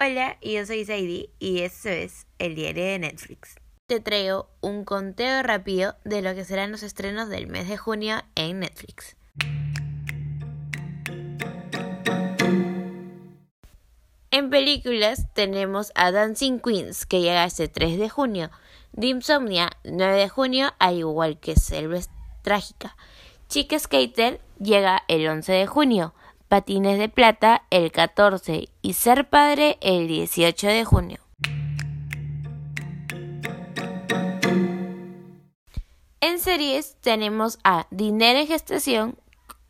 Hola, yo soy Sadie y esto es el diario de Netflix. Te traigo un conteo rápido de lo que serán los estrenos del mes de junio en Netflix. En películas tenemos a Dancing Queens, que llega este 3 de junio, The Insomnia, 9 de junio, al igual que Selves Trágica. Chica Skater llega el 11 de junio, Patines de Plata el 14 y Ser Padre el 18 de junio. En series tenemos a Dinero en Gestación,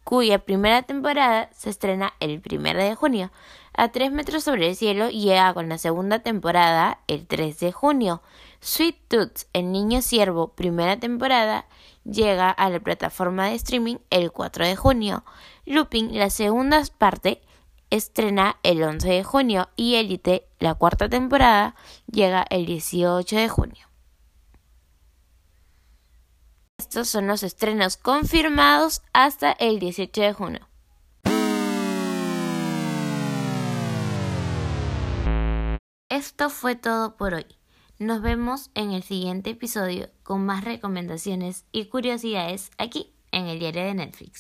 cuya primera temporada se estrena el 1 de junio. A 3 metros sobre el cielo llega con la segunda temporada el 3 de junio. Sweet Tooth, El Niño Siervo, primera temporada, llega a la plataforma de streaming el 4 de junio. Looping, la segunda parte, estrena el 11 de junio y Elite, la cuarta temporada, llega el 18 de junio. Estos son los estrenos confirmados hasta el 18 de junio. Esto fue todo por hoy. Nos vemos en el siguiente episodio con más recomendaciones y curiosidades aquí en el diario de Netflix.